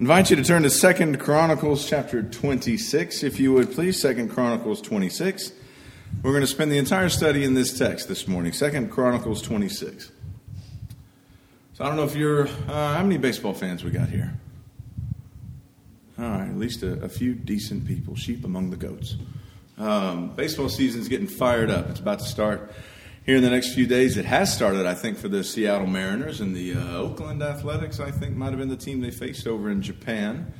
invite you to turn to Second Chronicles chapter 26, if you would please. Second Chronicles 26. We're going to spend the entire study in this text this morning. Second Chronicles 26. So I don't know if you're, uh, how many baseball fans we got here? All right, at least a, a few decent people, sheep among the goats. Um, baseball season's getting fired up. It's about to start here in the next few days. It has started, I think, for the Seattle Mariners and the uh, Oakland Athletics. I think might have been the team they faced over in Japan.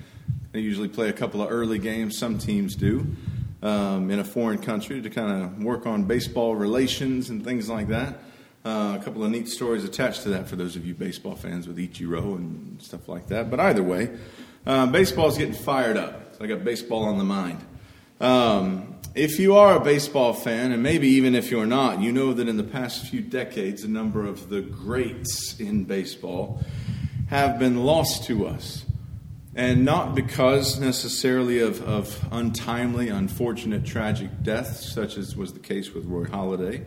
They usually play a couple of early games. Some teams do um, in a foreign country to kind of work on baseball relations and things like that. Uh, a couple of neat stories attached to that for those of you baseball fans with Ichiro and stuff like that. But either way, uh, baseball is getting fired up. So I got baseball on the mind. Um, if you are a baseball fan, and maybe even if you're not, you know that in the past few decades, a number of the greats in baseball have been lost to us. And not because necessarily of, of untimely, unfortunate, tragic deaths, such as was the case with Roy Halladay,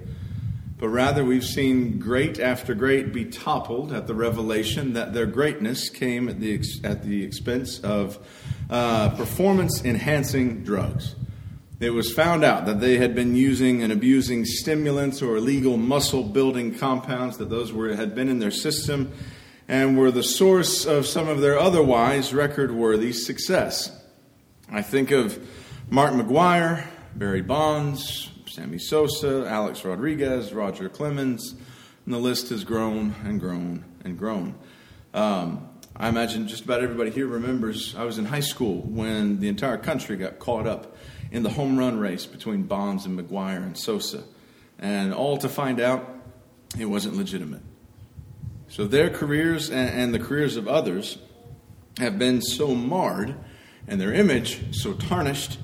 but rather we've seen great after great be toppled at the revelation that their greatness came at the, at the expense of uh, performance enhancing drugs. It was found out that they had been using and abusing stimulants or illegal muscle building compounds, that those were, had been in their system and were the source of some of their otherwise record worthy success. I think of Mark McGwire, Barry Bonds, Sammy Sosa, Alex Rodriguez, Roger Clemens, and the list has grown and grown and grown. Um, I imagine just about everybody here remembers I was in high school when the entire country got caught up in the home run race between Bonds and McGwire and Sosa, and all to find out it wasn't legitimate. So their careers and, and the careers of others have been so marred and their image so tarnished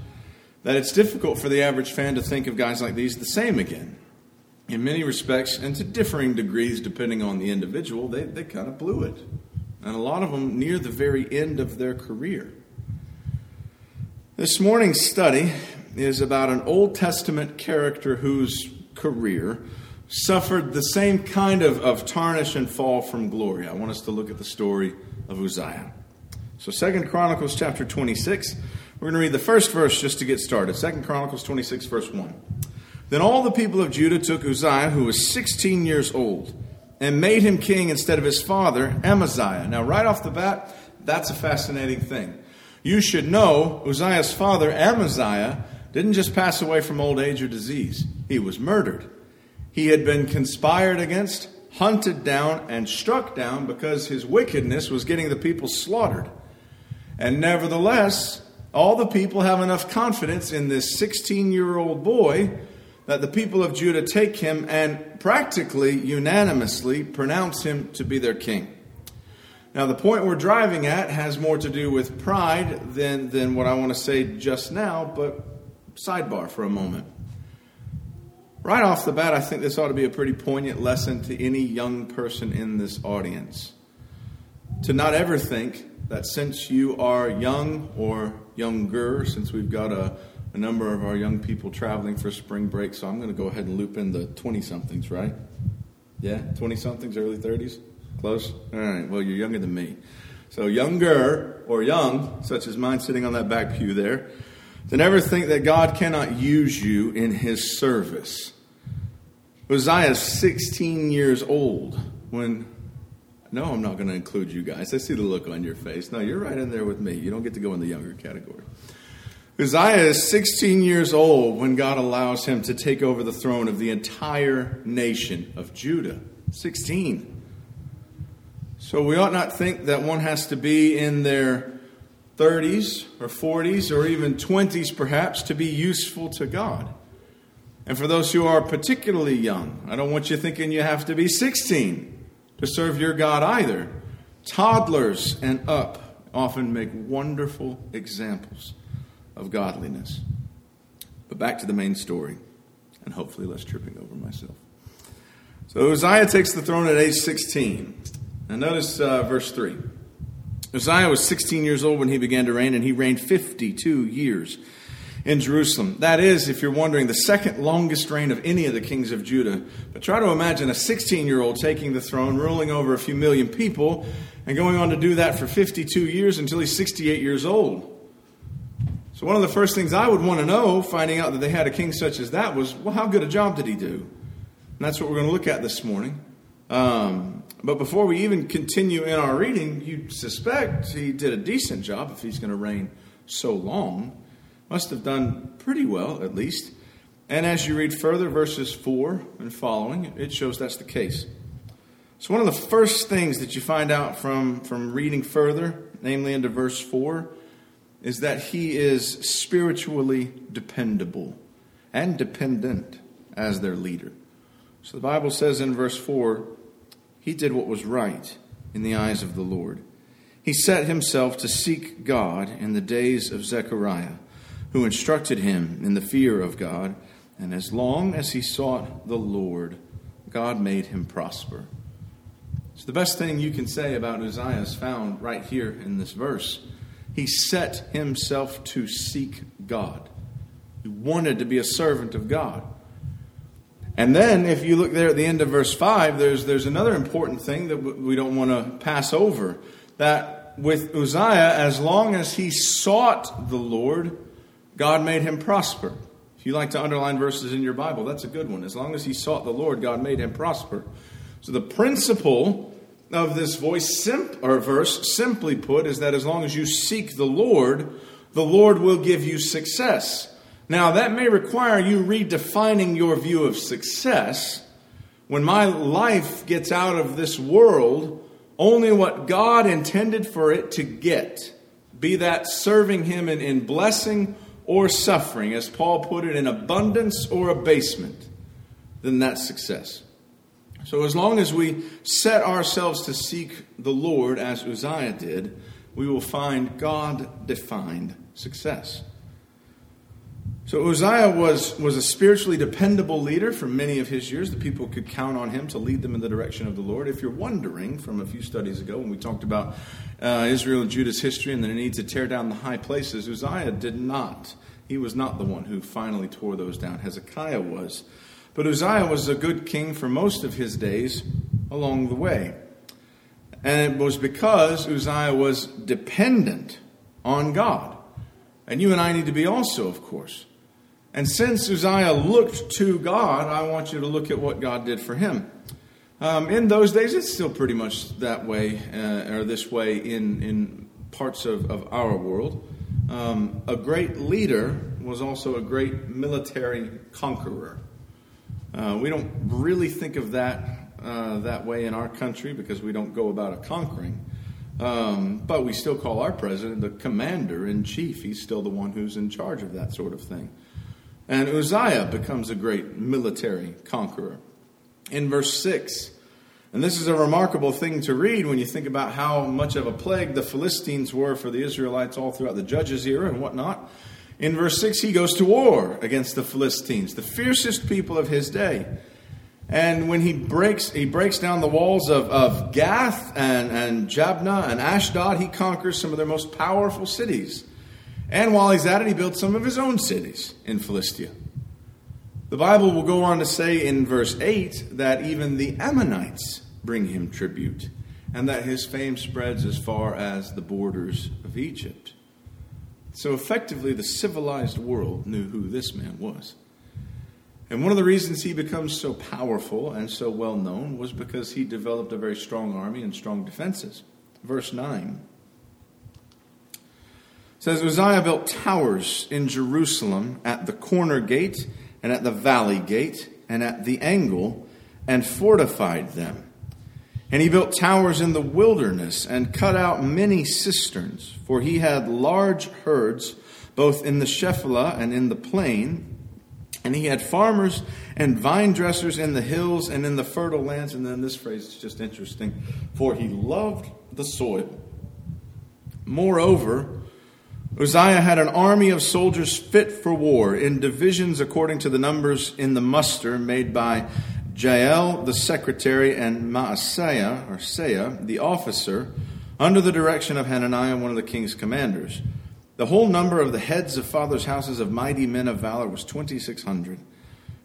that it's difficult for the average fan to think of guys like these the same again. In many respects, and to differing degrees depending on the individual, they, they kind of blew it. And a lot of them near the very end of their career. This morning's study is about an Old Testament character whose career suffered the same kind of, of tarnish and fall from glory. I want us to look at the story of Uzziah. So, Second Chronicles chapter 26, we're going to read the first verse just to get started. Second Chronicles 26, verse 1. Then all the people of Judah took Uzziah, who was 16 years old, and made him king instead of his father, Amaziah. Now, right off the bat, that's a fascinating thing. You should know Uzziah's father, Amaziah, didn't just pass away from old age or disease, he was murdered. He had been conspired against, hunted down, and struck down because his wickedness was getting the people slaughtered. And nevertheless, all the people have enough confidence in this 16 year old boy that the people of Judah take him and practically unanimously pronounce him to be their king. Now, the point we're driving at has more to do with pride than, than what I want to say just now, but sidebar for a moment. Right off the bat, I think this ought to be a pretty poignant lesson to any young person in this audience. To not ever think that since you are young or younger, since we've got a, a number of our young people traveling for spring break, so I'm going to go ahead and loop in the 20 somethings, right? Yeah, 20 somethings, early 30s? Close? All right, well, you're younger than me. So, younger or young, such as mine sitting on that back pew there, to never think that God cannot use you in his service. Uzziah is 16 years old when. No, I'm not going to include you guys. I see the look on your face. No, you're right in there with me. You don't get to go in the younger category. Uzziah is 16 years old when God allows him to take over the throne of the entire nation of Judah. 16. So we ought not think that one has to be in their 30s or 40s or even 20s perhaps to be useful to God. And for those who are particularly young, I don't want you thinking you have to be 16 to serve your God either. Toddlers and up often make wonderful examples of godliness. But back to the main story, and hopefully less tripping over myself. So Uzziah takes the throne at age 16. Now, notice uh, verse 3. Uzziah was 16 years old when he began to reign, and he reigned 52 years. in Jerusalem. That is, if you're wondering, the second longest reign of any of the kings of Judah. But try to imagine a 16 year old taking the throne, ruling over a few million people, and going on to do that for 52 years until he's 68 years old. So, one of the first things I would want to know, finding out that they had a king such as that, was well, how good a job did he do? And that's what we're going to look at this morning. Um, but before we even continue in our reading, you suspect he did a decent job if he's going to reign so long. Must have done pretty well, at least. And as you read further, verses 4 and following, it shows that's the case. So, one of the first things that you find out from, from reading further, namely into verse 4, is that he is spiritually dependable and dependent as their leader. So, the Bible says in verse 4 he did what was right in the eyes of the Lord. He set himself to seek God in the days of Zechariah who instructed him in the fear of God, and as long as he sought the Lord, God made him prosper. So, the best thing you can say about Uzziah is found right here in this verse. He set himself to seek God, he wanted to be a servant of God. And then, if you look there at the end of verse 5, there's, there's another important thing that we don't want to pass over. That with Uzziah, as long as he sought the Lord, God made him prosper. If you like to underline verses in your Bible, that's a good one. As long as he sought the Lord, God made him prosper. So the principle of this voice sim- or verse, simply put, is that as long as you seek the Lord, the Lord will give you success. Now, that may require you redefining your view of success. When my life gets out of this world, only what God intended for it to get, be that serving Him in, in blessing or suffering, as Paul put it, in abundance or abasement, then that's success. So, as long as we set ourselves to seek the Lord as Uzziah did, we will find God defined success. So Uzziah was, was a spiritually dependable leader for many of his years. The people could count on him to lead them in the direction of the Lord. If you're wondering from a few studies ago when we talked about uh, Israel and Judah's history and the need to tear down the high places, Uzziah did not. He was not the one who finally tore those down. Hezekiah was. But Uzziah was a good king for most of his days along the way. And it was because Uzziah was dependent on God. And you and I need to be also, of course. And since Uzziah looked to God, I want you to look at what God did for him. Um, in those days, it's still pretty much that way, uh, or this way in, in parts of, of our world. Um, a great leader was also a great military conqueror. Uh, we don't really think of that uh, that way in our country because we don't go about a conquering. Um, but we still call our president the commander in chief. He's still the one who's in charge of that sort of thing. And Uzziah becomes a great military conqueror. In verse 6, and this is a remarkable thing to read when you think about how much of a plague the Philistines were for the Israelites all throughout the Judges era and whatnot. In verse 6, he goes to war against the Philistines, the fiercest people of his day. And when he breaks, he breaks down the walls of, of Gath and, and Jabneh and Ashdod, he conquers some of their most powerful cities. And while he's at it, he built some of his own cities in Philistia. The Bible will go on to say in verse 8 that even the Ammonites bring him tribute, and that his fame spreads as far as the borders of Egypt. So effectively, the civilized world knew who this man was. And one of the reasons he becomes so powerful and so well known was because he developed a very strong army and strong defenses. Verse 9 says Uzziah built towers in Jerusalem at the corner gate and at the valley gate and at the angle and fortified them. And he built towers in the wilderness and cut out many cisterns, for he had large herds both in the Shephelah and in the plain. And he had farmers and vine dressers in the hills and in the fertile lands. And then this phrase is just interesting for he loved the soil. Moreover, Uzziah had an army of soldiers fit for war in divisions according to the numbers in the muster made by Jael the secretary and Maaseiah or Seiah the officer under the direction of Hananiah one of the king's commanders. The whole number of the heads of fathers' houses of mighty men of valor was 2,600.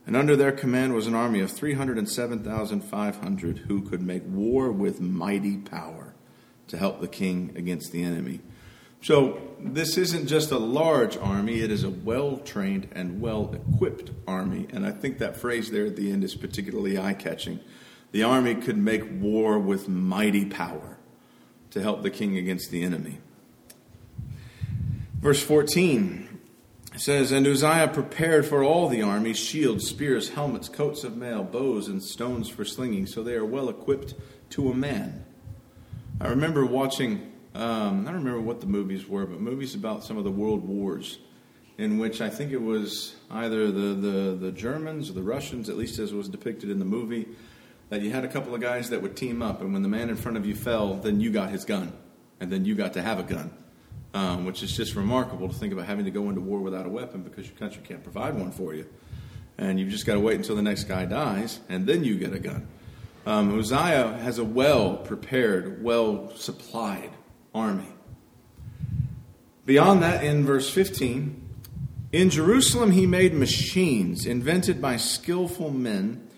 And under their command was an army of 307,500 who could make war with mighty power to help the king against the enemy. So, this isn't just a large army, it is a well trained and well equipped army. And I think that phrase there at the end is particularly eye catching. The army could make war with mighty power to help the king against the enemy. Verse 14 says, And Uzziah prepared for all the army shields, spears, helmets, coats of mail, bows, and stones for slinging, so they are well equipped to a man. I remember watching, um, I don't remember what the movies were, but movies about some of the world wars, in which I think it was either the, the, the Germans or the Russians, at least as was depicted in the movie, that you had a couple of guys that would team up, and when the man in front of you fell, then you got his gun, and then you got to have a gun um, which is just remarkable to think about having to go into war without a weapon because your country can't provide one for you. And you've just got to wait until the next guy dies, and then you get a gun. Um, Uzziah has a well prepared, well supplied army. Beyond that, in verse 15, in Jerusalem he made machines invented by skillful men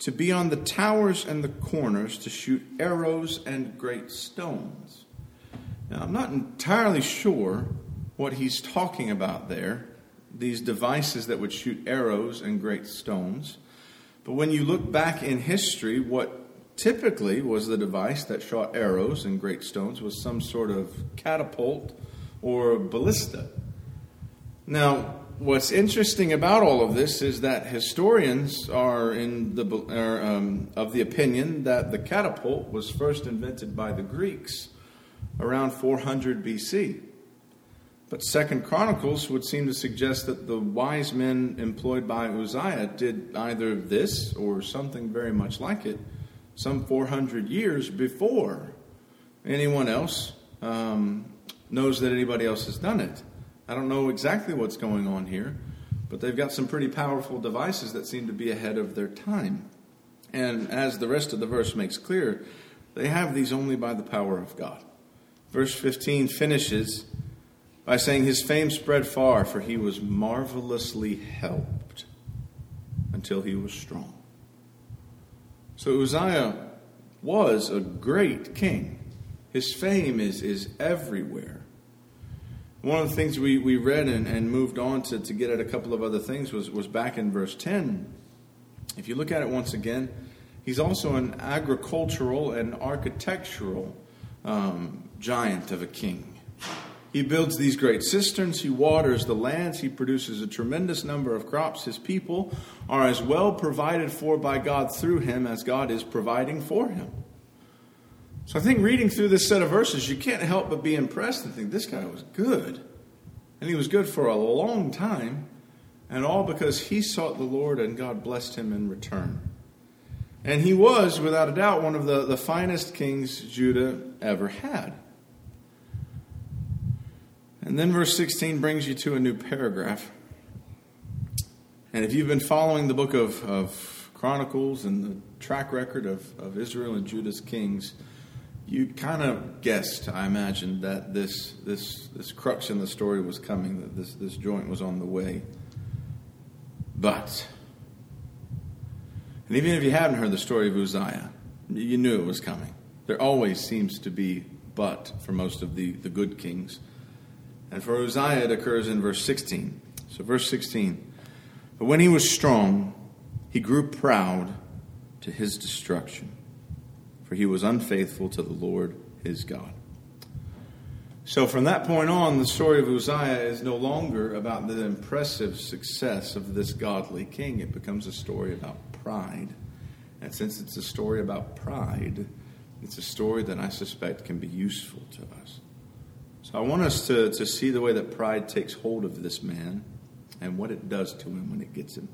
to be on the towers and the corners to shoot arrows and great stones. Now, I'm not entirely sure what he's talking about there, these devices that would shoot arrows and great stones. But when you look back in history, what typically was the device that shot arrows and great stones was some sort of catapult or ballista. Now, what's interesting about all of this is that historians are in the are, um, of the opinion that the catapult was first invented by the Greeks around 400 BC. But Second Chronicles would seem to suggest that the wise men employed by Uzziah did either this or something very much like it some 400 years before anyone else um, knows that anybody else has done it. I don't know exactly what's going on here, but they've got some pretty powerful devices that seem to be ahead of their time. And as the rest of the verse makes clear, they have these only by the power of God. Verse 15 finishes by saying, His fame spread far, for he was marvelously helped until he was strong. So Uzziah was a great king. His fame is, is everywhere. One of the things we, we read and, and moved on to, to get at a couple of other things was, was back in verse 10. If you look at it once again, he's also an agricultural and architectural um, giant of a king. He builds these great cisterns, he waters the lands, he produces a tremendous number of crops. His people are as well provided for by God through him as God is providing for him. So I think reading through this set of verses, you can't help but be impressed and think this guy was good. And he was good for a long time, and all because he sought the Lord and God blessed him in return. And he was, without a doubt, one of the, the finest kings Judah ever had. And then verse 16 brings you to a new paragraph. And if you've been following the book of, of Chronicles and the track record of, of Israel and Judah's kings, you kind of guessed, I imagine, that this, this, this crux in the story was coming, that this, this joint was on the way. But and even if you haven't heard the story of Uzziah, you knew it was coming. There always seems to be but for most of the, the good kings. And for Uzziah, it occurs in verse 16. So, verse 16. But when he was strong, he grew proud to his destruction, for he was unfaithful to the Lord his God. So, from that point on, the story of Uzziah is no longer about the impressive success of this godly king. It becomes a story about pride. And since it's a story about pride, it's a story that I suspect can be useful to us. So I want us to, to see the way that pride takes hold of this man and what it does to him when it gets him.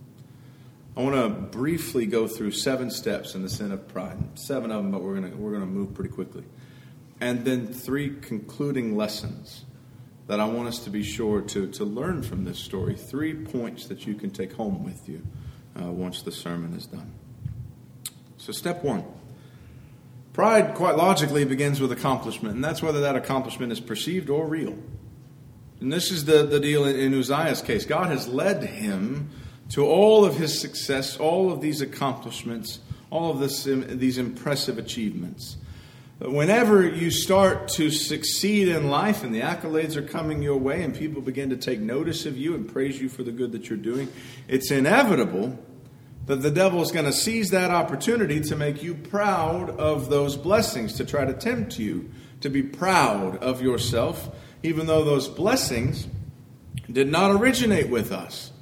I want to briefly go through seven steps in the sin of pride. Seven of them, but we're going we're going to move pretty quickly. And then three concluding lessons that I want us to be sure to, to learn from this story. Three points that you can take home with you uh, once the sermon is done. So, step one pride, quite logically, begins with accomplishment, and that's whether that accomplishment is perceived or real. And this is the, the deal in, Uzziah's case. God has led him to all of his success, all of these accomplishments, all of this, these impressive achievements. Whenever you start to succeed in life and the accolades are coming your way and people begin to take notice of you and praise you for the good that you're doing, it's inevitable that the devil is going to seize that opportunity to make you proud of those blessings, to try to tempt you to be proud of yourself, even though those blessings did not originate with us.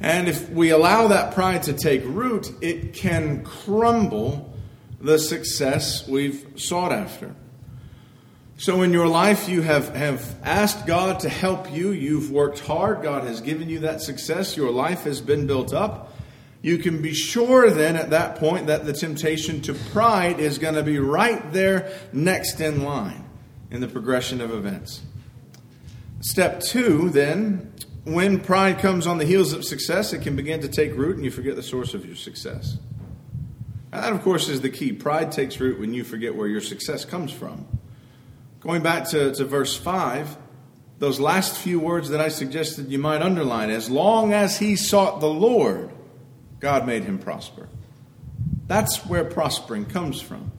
And if we allow that pride to take root, it can crumble the success we've sought after. So, in your life, you have, have asked God to help you. You've worked hard. God has given you that success. Your life has been built up. You can be sure then at that point that the temptation to pride is going to be right there next in line in the progression of events. Step two, then, when pride comes on the heels of success, it can begin to take root and you forget the source of your success. And that, of course, is the key. Pride takes root when you forget where your success comes from. Going back to, to verse 5, those last few words that I suggested you might underline as long as he sought the Lord, God made him prosper. That's where prospering comes from.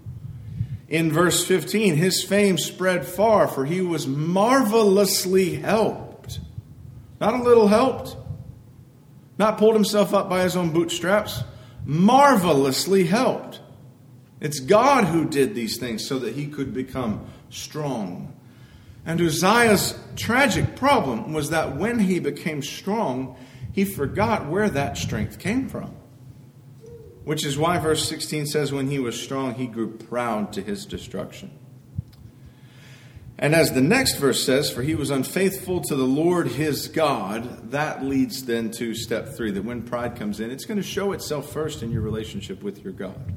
In verse 15, his fame spread far, for he was marvelously helped not a little helped, not pulled himself up by his own bootstraps, marvelously helped. It's God who did these things so that he could become strong. And Uzziah's tragic problem was that when he became strong, he forgot where that strength came from. Which is why verse 16 says, When he was strong, he grew proud to his destruction. And as the next verse says, for he was unfaithful to the Lord his God, that leads then to step three that when pride comes in, it's going to show itself first in your relationship with your God.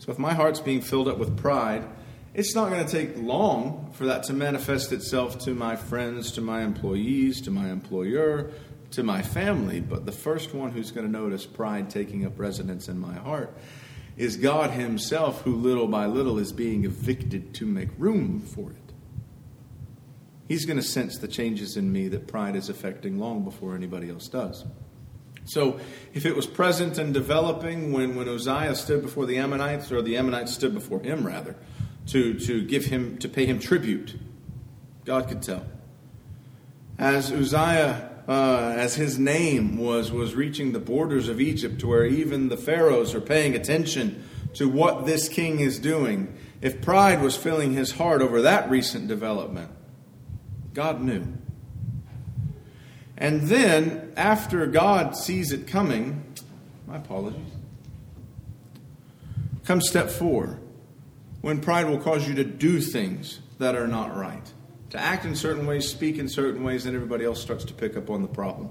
So if my heart's being filled up with pride, it's not going to take long for that to manifest itself to my friends, to my employees, to my employer, to my family. But the first one who's going to notice pride taking up residence in my heart is God Himself who, little by little, is being evicted to make room for it. He's going to sense the changes in me that pride is affecting long before anybody else does. So, if it was present and developing when, when Uzziah stood before the Ammonites, or the Ammonites stood before him, rather, to, to give him, to pay him tribute, God could tell. As Uzziah uh, as his name was, was reaching the borders of Egypt, to where even the pharaohs are paying attention to what this king is doing. If pride was filling his heart over that recent development, God knew. And then, after God sees it coming, my apologies, comes step four, when pride will cause you to do things that are not right to act in certain ways, speak in certain ways, and everybody else starts to pick up on the problem.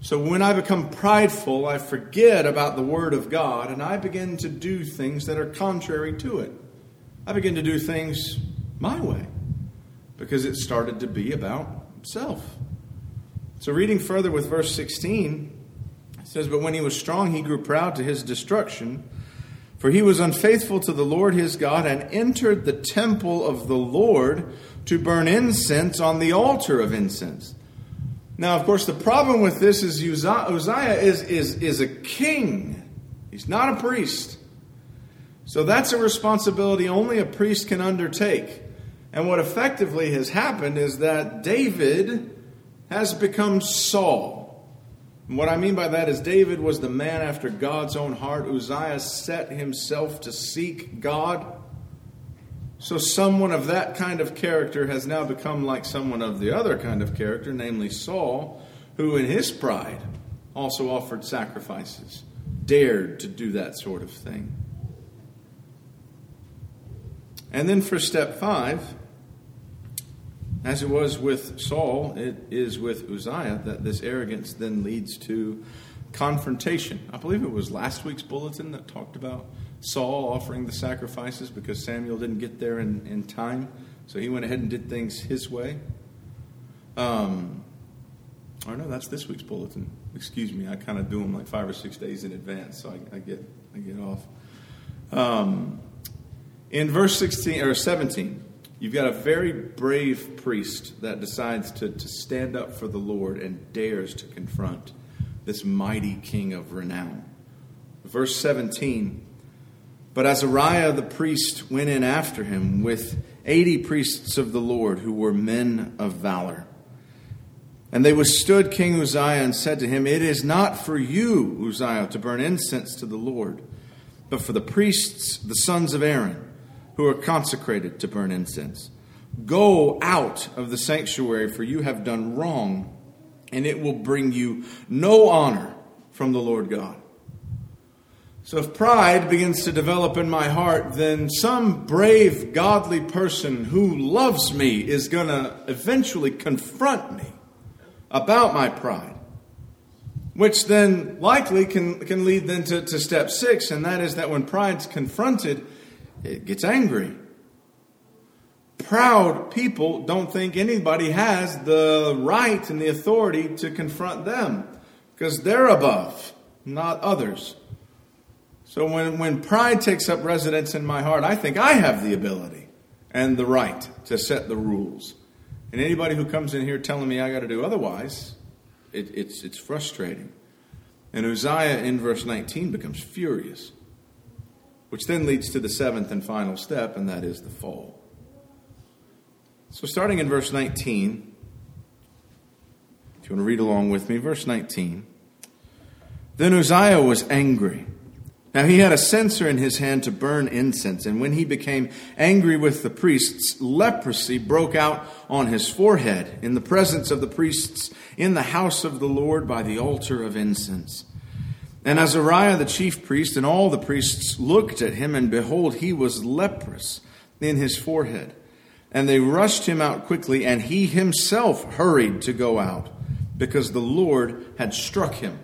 So when I become prideful, I forget about the Word of God and I begin to do things that are contrary to it. I begin to do things my way because it started to be about self. So, reading further with verse 16, it says, But when he was strong, he grew proud to his destruction. For he was unfaithful to the Lord his God and entered the temple of the Lord to burn incense on the altar of incense. Now, of course, the problem with this is Uzziah is, is, is a king, he's not a priest. So that's a responsibility only a priest can undertake. And what effectively has happened is that David has become Saul. And what I mean by that is David was the man after God's own heart. Uzziah set himself to seek God so, someone of that kind of character has now become like someone of the other kind of character, namely Saul, who in his pride also offered sacrifices, dared to do that sort of thing. And then for step five, as it was with Saul, it is with Uzziah that this arrogance then leads to confrontation. I believe it was last week's bulletin that talked about Saul offering the sacrifices because Samuel didn't get there in, in time. So he went ahead and did things his way. Um, or no, that's this week's bulletin. Excuse me, I kind of do them like five or six days in advance, so I, I get I get off. Um, in verse sixteen or seventeen, You've got a very brave priest that decides to, to stand up for the Lord and dares to confront this mighty king of renown. Verse 17 But Azariah the priest went in after him with eighty priests of the Lord who were men of valor. And they withstood King Uzziah and said to him, It is not for you, Uzziah, to burn incense to the Lord, but for the priests, the sons of Aaron who are consecrated to burn incense. Go out of the sanctuary, for you have done wrong, and it will bring you no honor from the Lord God. So, if pride begins to develop in my heart, then some brave, godly person who loves me is going to eventually confront me about my pride. Which then likely can, can lead then to, to step six, and that is that when pride's confronted, it gets angry. Proud people don't think anybody has the right and the authority to confront them because they're above, not others. So when, when pride takes up residence in my heart, I think I have the ability and the right to set the rules. And anybody who comes in here telling me I got to do otherwise, it, it's, it's frustrating. And Uzziah in verse 19 becomes furious which then leads to the seventh and final step, and that is the fall. So, starting in verse 19, if you want to read along with me, verse 19. Then Uzziah was angry. Now he had a censer in his hand to burn incense, and when he became angry with the priests, leprosy broke out on his forehead in the presence of the priests in the house of the Lord by the altar of incense. And Azariah the chief priest and all the priests looked at him, and behold, he was leprous in his forehead. And they rushed him out quickly, and he himself hurried to go out, because the Lord had struck him.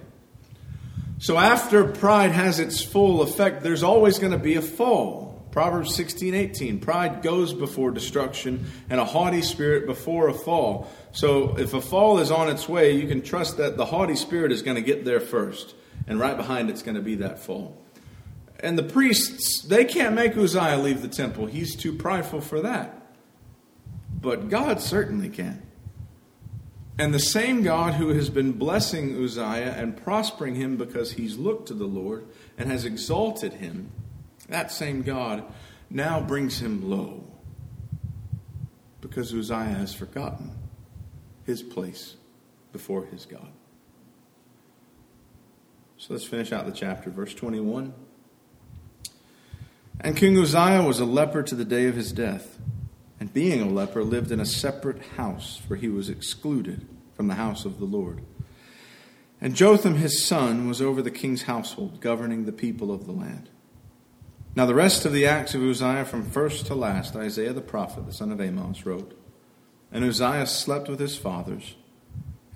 So after pride has its full effect, there's always going to be a fall. Proverbs 16, 18. Pride goes before destruction, and a haughty spirit before a fall. So if a fall is on its way, you can trust that the haughty spirit is going to get there first and right behind it's going to be that fall. And the priests, they can't make Uzziah leave the temple. He's too prideful for that. But God certainly can. And the same God who has been blessing Uzziah and prospering him because he's looked to the Lord and has exalted him, that same God now brings him low because Uzziah has forgotten his place before his God. So let's finish out the chapter, verse 21. And King Uzziah was a leper to the day of his death, and being a leper, lived in a separate house, for he was excluded from the house of the Lord. And Jotham his son was over the king's household, governing the people of the land. Now, the rest of the acts of Uzziah from first to last, Isaiah the prophet, the son of Amos, wrote. And Uzziah slept with his fathers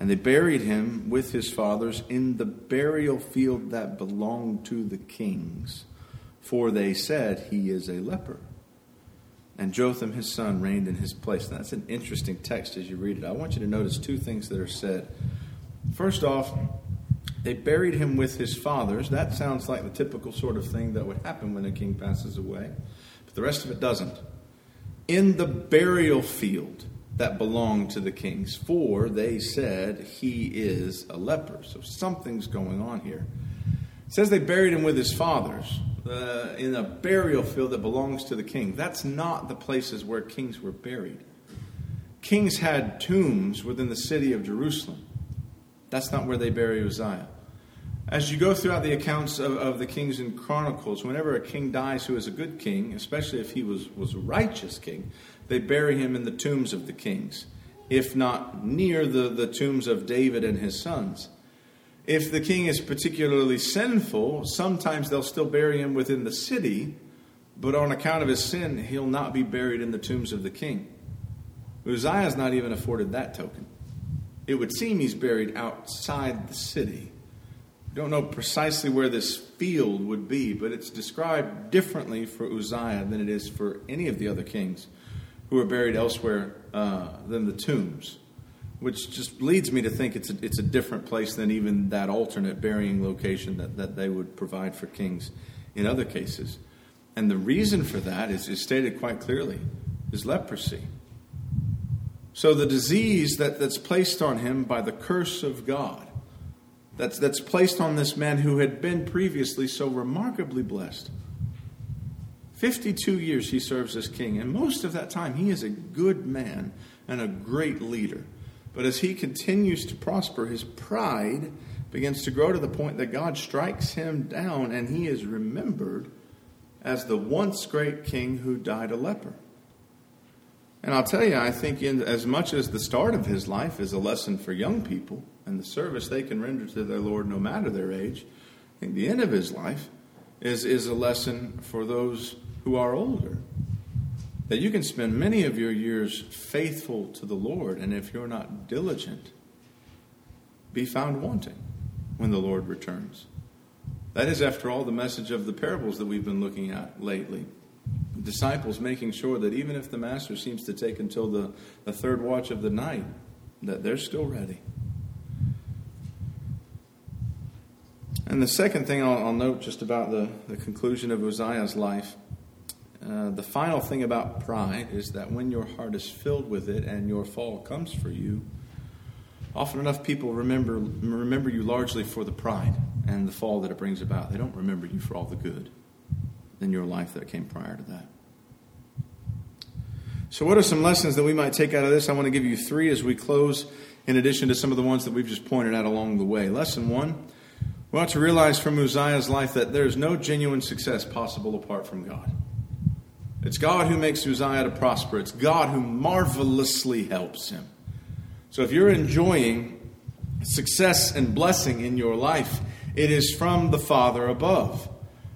and they buried him with his fathers in the burial field that belonged to the kings, for they said, He is a leper. And Jotham, his son, reigned in his place. Now, that's an interesting text as you read it. I want you to notice two things that are said. First off, they buried him with his fathers. That sounds like the typical sort of thing that would happen when a king passes away. But the rest of it doesn't. In the burial field, that belonged to the kings, for they said he is a leper. So something's going on here. It says they buried him with his fathers uh, in a burial field that belongs to the king. That's not the places where kings were buried. Kings had tombs within the city of Jerusalem. That's not where they bury Uzziah. As you go throughout the accounts of, of, the kings and chronicles, whenever a king dies who is a good king, especially if he was, was a righteous king, they bury him in the tombs of the kings, if not near the, the tombs of David and his sons. If the king is particularly sinful, sometimes they'll still bury him within the city, but on account of his sin, he'll not be buried in the tombs of the king. Uzziah's not even afforded that token. It would seem he's buried outside the city. We don't know precisely where this field would be, but it's described differently for Uzziah than it is for any of the other kings who are buried elsewhere uh, than the tombs, which just leads me to think it's a, it's a different place than even that alternate burying location that, that they would provide for kings in other cases. And the reason for that is, is stated quite clearly. is leprosy. So the disease that, that's placed on him by the curse of God, that's, that's placed on this man who had been previously so remarkably blessed. 52 years he serves as king, and most of that time he is a good man and a great leader. But as he continues to prosper, his pride begins to grow to the point that God strikes him down and he is remembered as the once great king who died a leper. And I'll tell you, I think in, as much as the start of his life is a lesson for young people and the service they can render to their Lord no matter their age, I think the end of his life is, is a lesson for those who are older. That you can spend many of your years faithful to the Lord, and if you're not diligent, be found wanting when the Lord returns. That is, after all, the message of the parables that we've been looking at lately. Disciples making sure that even if the master seems to take until the, the third watch of the night, that they're still ready. And the second thing I'll, I'll note just about the, the conclusion of Uzziah's life uh, the final thing about pride is that when your heart is filled with it and your fall comes for you, often enough people remember, remember you largely for the pride and the fall that it brings about. They don't remember you for all the good in your life that came prior to that. So, what are some lessons that we might take out of this? I want to give you three as we close, in addition to some of the ones that we've just pointed out along the way. Lesson one we ought to realize from Uzziah's life that there is no genuine success possible apart from God. It's God who makes Uzziah to prosper, it's God who marvelously helps him. So, if you're enjoying success and blessing in your life, it is from the Father above.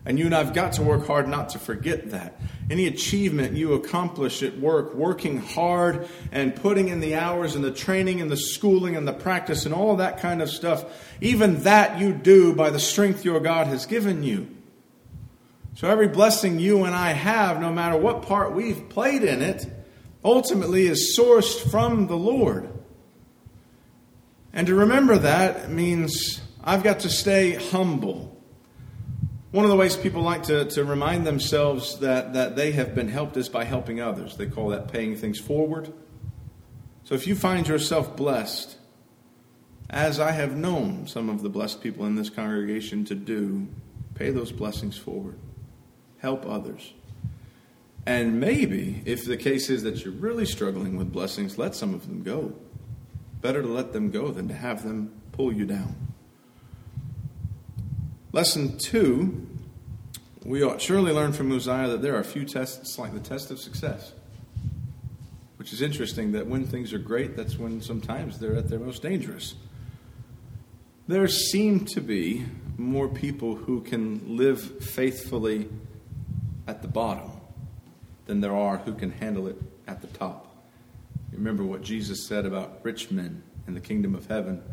And you and I've got to work hard not to forget that. Any achievement you accomplish at work, working hard and putting in the hours and the training and the schooling and the practice and all that kind of stuff, even that you do by the strength your God has given you. So every blessing you and I have, no matter what part we've played in it, ultimately is sourced from the Lord. And to remember that means I've got to stay humble. One of the ways people like to, to remind themselves that, that they have been helped is by helping others. They call that paying things forward. So if you find yourself blessed, as I have known some of the blessed people in this congregation to do, pay those blessings forward. Help others. And maybe, if the case is that you're really struggling with blessings, let some of them go. Better to let them go than to have them pull you down. Lesson two, we ought surely learn from Uzziah that there are a few tests like the test of success. Which is interesting that when things are great, that's when sometimes they're at their most dangerous. There seem to be more people who can live faithfully at the bottom than there are who can handle it at the top. remember what Jesus said about rich men in the kingdom of heaven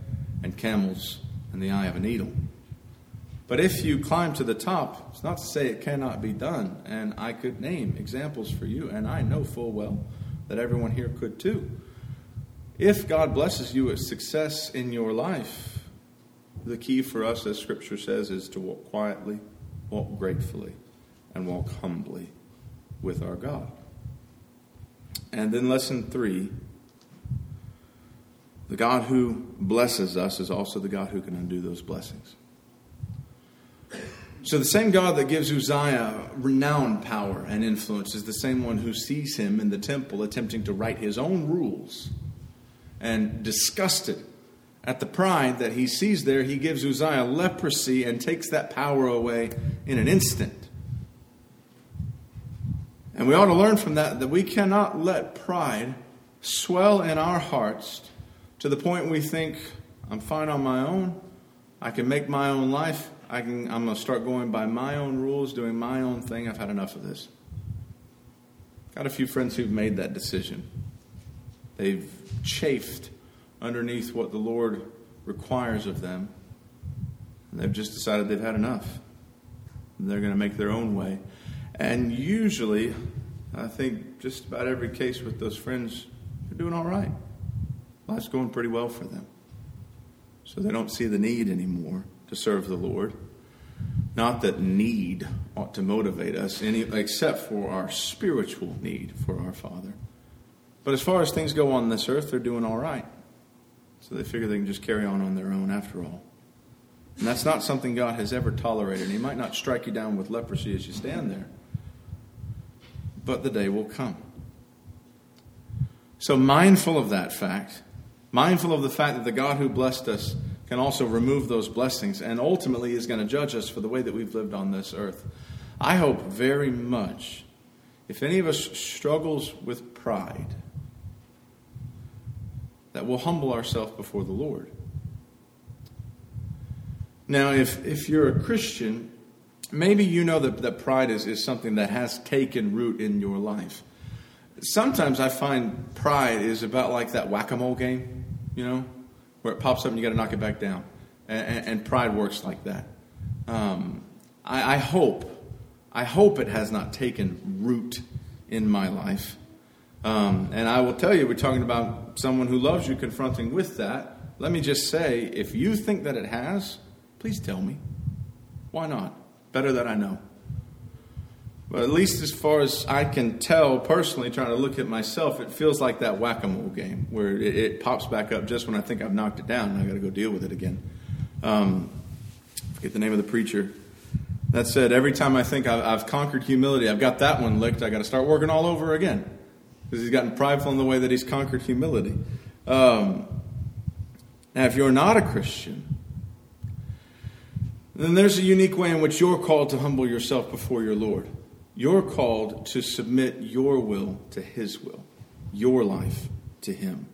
and camels in the eye of a needle. But if you climb to the top, it's not to say it cannot be done. And I could name examples for you, and I know full well that everyone here could too. If God blesses you with success in your life, the key for us, as Scripture says, is to walk quietly, walk gratefully, and walk humbly with our God. And then, lesson three the God who blesses us is also the God who can undo those blessings. So, the same God that gives Uzziah renowned power and influence is the same one who sees him in the temple attempting to write his own rules. And disgusted at the pride that he sees there, he gives Uzziah leprosy and takes that power away in an instant. And we ought to learn from that that we cannot let pride swell in our hearts to the point we think, I'm fine on my own, I can make my own life, I can, I'm going to start going by my own rules, doing my own thing. I've had enough of this. Got a few friends who've made that decision. They've chafed underneath what the Lord requires of them. And they've just decided they've had enough. And they're going to make their own way. And usually, I think just about every case with those friends, they're doing all right. Life's going pretty well for them. So they don't see the need anymore to serve the Lord. Not that need ought to motivate us, any, except for our spiritual need for our Father. But as far as things go on this earth, they're doing all right. So they figure they can just carry on on their own after all. And that's not something God has ever tolerated. He might not strike you down with leprosy as you stand there, but the day will come. So, mindful of that fact, mindful of the fact that the God who blessed us can also remove those blessings and ultimately is going to judge us for the way that we've lived on this earth. I hope very much if any of us struggles with pride, that we'll humble ourselves before the Lord. Now, if, if you're a Christian, maybe you know that, that pride is, is something that has taken root in your life. Sometimes I find pride is about like that whack a mole game, you know? where it pops up and you got to knock it back down. And, and pride works like that. Um, I, I, hope, I hope it has not taken root in my life. Um, and I will tell you, we're talking about someone who loves you confronting with that. Let me just say, if you think that it has, please tell me. Why not? Better that I know. But at least as far as I can tell personally, trying to look at myself, it feels like that whack a mole game where it, it, pops back up just when I think I've knocked it down and I got to go deal with it again. Um, forget the name of the preacher. That said, every time I think I've, I've conquered humility, I've got that one licked, I got to start working all over again because he's gotten prideful in the way that he's conquered humility. Um, now, if you're not a Christian, then there's a unique way in which you're called to humble yourself before your Lord. You're called to submit your will to His will, your life to Him,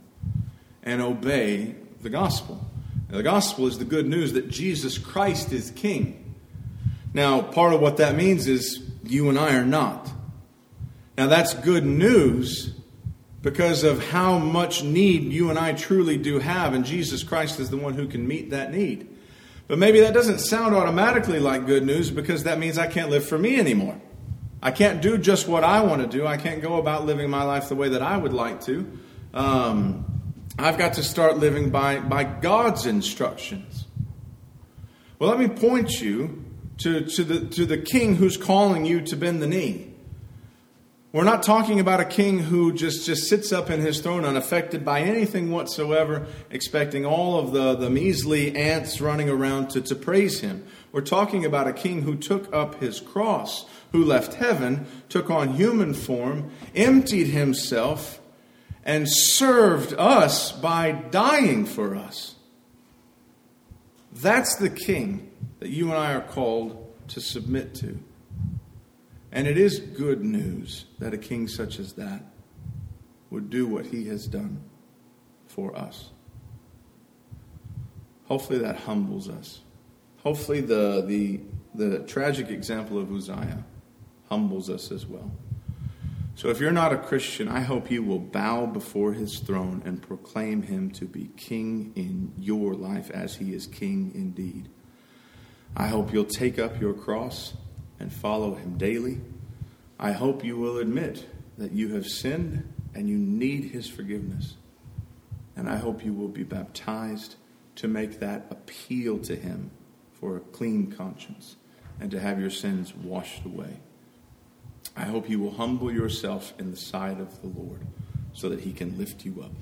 and obey the gospel. Now, the gospel is the good news that Jesus Christ is King. Now, part of what that means is you and I are not. Now, that's good news because of how much need you and I truly do have, and Jesus Christ is the one who can meet that need. But maybe that doesn't sound automatically like good news because that means I can't live for me anymore. I can't do just what I want to do. I can't go about living my life the way that I would like to. Um, I've got to start living by, by God's instructions. Well, let me point you to, to, the, to the king who's calling you to bend the knee. We're not talking about a king who just, just sits up in his throne unaffected by anything whatsoever, expecting all of the, the measly ants running around to, to praise him. We're talking about a king who took up his cross, who left heaven, took on human form, emptied himself, and served us by dying for us. That's the king that you and I are called to submit to. And it is good news that a king such as that would do what he has done for us. Hopefully that humbles us. Hopefully the, the, the tragic example of Uzziah humbles us as well. So if you're not a Christian, I hope you will bow before his throne and proclaim him to be king in your life as he is king indeed. I hope you'll take up your cross and follow him daily. I hope you will admit that you have sinned and you need his forgiveness. And I hope you will be baptized to make that appeal to him for a clean conscience and to have your sins washed away. I hope you will humble yourself in the sight of the Lord so that he can lift you up.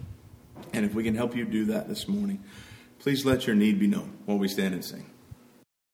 And if we can help you do that this morning, please let your need be known while we stand and sing.